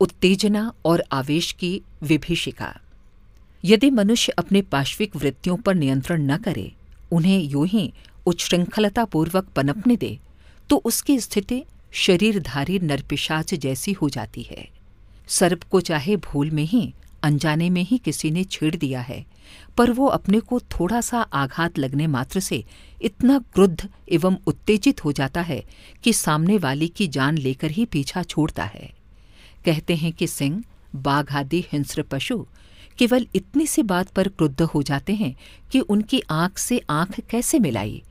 उत्तेजना और आवेश की विभीषिका। यदि मनुष्य अपने पाश्विक वृत्तियों पर नियंत्रण न करे, उन्हें यूँ ही उच्छृंखलतापूर्वक पनपने दे तो उसकी स्थिति शरीरधारी नरपिशाच जैसी हो जाती है। सर्प को चाहे भूल में ही, अनजाने में ही किसी ने छेड़ दिया है, पर वो अपने को थोड़ा सा आघात लगने मात्र से इतना क्रुद्ध एवं उत्तेजित हो जाता है कि सामने वाली की जान लेकर ही पीछा छोड़ता है। कहते हैं कि सिंह, बाघ आदि हिंस्र पशु केवल इतनी सी बात पर क्रुद्ध हो जाते हैं कि उनकी आँख से आँख कैसे मिलाई।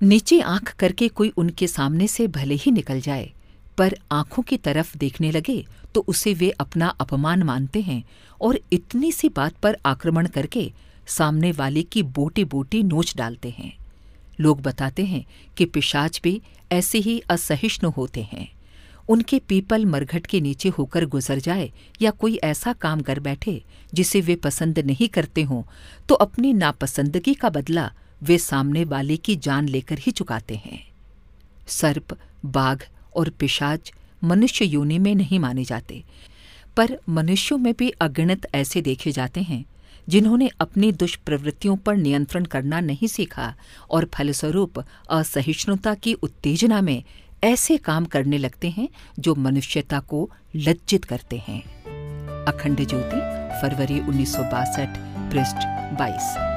नीचे आँख करके कोई उनके सामने से भले ही निकल जाए, पर आँखों की तरफ़ देखने लगे तो उसे वे अपना अपमान मानते हैं और इतनी सी बात पर आक्रमण करके सामने वाले की बोटी बोटी नोच डालते हैं। लोग बताते हैं कि पिशाच भी ऐसे ही असहिष्णु होते हैं। उनके पीपल मरघट के नीचे होकर गुजर जाए या कोई ऐसा काम कर बैठे जिसे वे पसंद नहीं करते हों तो अपनी नापसंदगी का बदला वे सामने वाले की जान लेकर ही चुकाते हैं। सर्प, बाघ और पिशाच मनुष्य योनि में नहीं माने जाते, पर मनुष्यों में भी अगणित ऐसे देखे जाते हैं, जिन्होंने अपनी दुष्प्रवृत्तियों पर नियंत्रण करना नहीं सीखा और फलस्वरूप असहिष्णुता की उत्तेजना में ऐसे काम करने लगते हैं जो मनुष्यता को लज्जित करते हैं। अखंड ज्योति फरवरी उन्नीस सौ बासठ, पृष्ठ 22